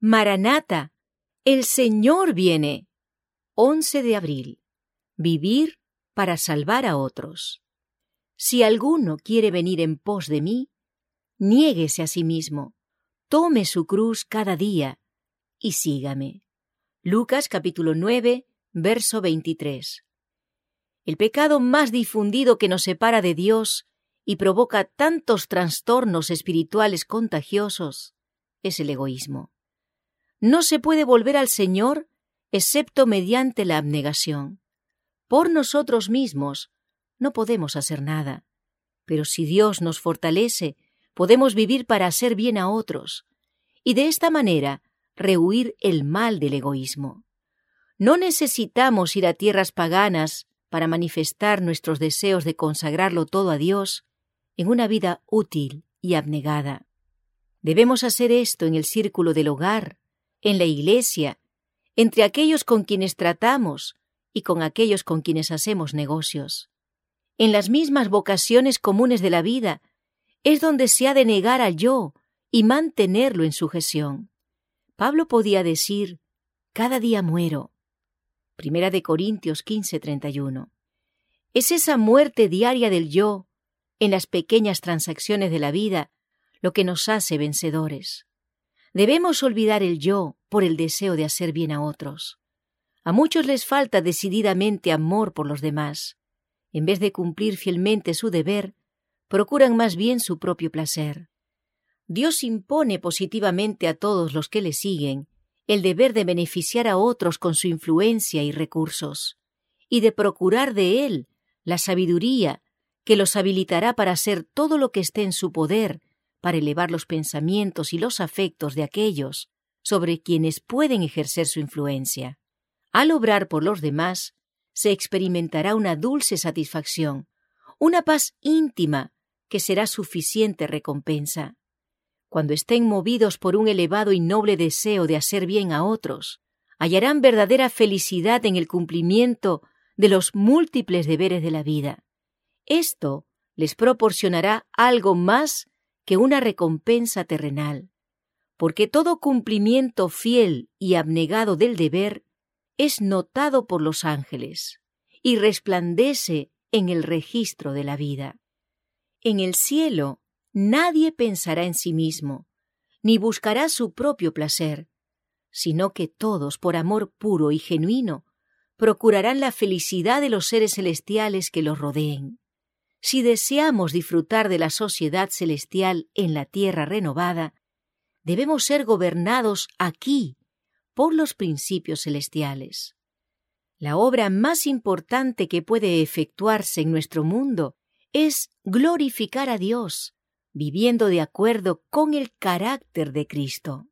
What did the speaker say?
Maranata, el Señor viene. 11 de abril. Vivir para salvar a otros. Si alguno quiere venir en pos de mí, niéguese a sí mismo, tome su cruz cada día y sígame. Lucas capítulo 9, verso 23. El pecado más difundido que nos separa de Dios y provoca tantos trastornos espirituales contagiosos es el egoísmo. No se puede volver al Señor excepto mediante la abnegación. Por nosotros mismos no podemos hacer nada, pero si Dios nos fortalece, podemos vivir para hacer bien a otros, y de esta manera rehuir el mal del egoísmo. No necesitamos ir a tierras paganas para manifestar nuestros deseos de consagrarlo todo a Dios en una vida útil y abnegada. Debemos hacer esto en el círculo del hogar, en la iglesia, entre aquellos con quienes tratamos y con aquellos con quienes hacemos negocios. En las mismas vocaciones comunes de la vida es donde se ha de negar al yo y mantenerlo en sujeción. Pablo podía decir, cada día muero. Primera de Corintios 15:31. Es esa muerte diaria del yo, en las pequeñas transacciones de la vida, lo que nos hace vencedores. Debemos olvidar el yo por el deseo de hacer bien a otros. A muchos les falta decididamente amor por los demás. En vez de cumplir fielmente su deber, procuran más bien su propio placer. Dios impone positivamente a todos los que le siguen el deber de beneficiar a otros con su influencia y recursos, y de procurar de él la sabiduría que los habilitará para hacer todo lo que esté en su poder para elevar los pensamientos y los afectos de aquellos sobre quienes pueden ejercer su influencia. Al obrar por los demás, se experimentará una dulce satisfacción, una paz íntima que será suficiente recompensa. Cuando estén movidos por un elevado y noble deseo de hacer bien a otros, hallarán verdadera felicidad en el cumplimiento de los múltiples deberes de la vida. Esto les proporcionará algo más que una recompensa terrenal, porque todo cumplimiento fiel y abnegado del deber es notado por los ángeles y resplandece en el registro de la vida. En el cielo nadie pensará en sí mismo, ni buscará su propio placer, sino que todos, por amor puro y genuino, procurarán la felicidad de los seres celestiales que los rodeen. Si deseamos disfrutar de la sociedad celestial en la tierra renovada, debemos ser gobernados aquí por los principios celestiales. La obra más importante que puede efectuarse en nuestro mundo es glorificar a Dios, viviendo de acuerdo con el carácter de Cristo.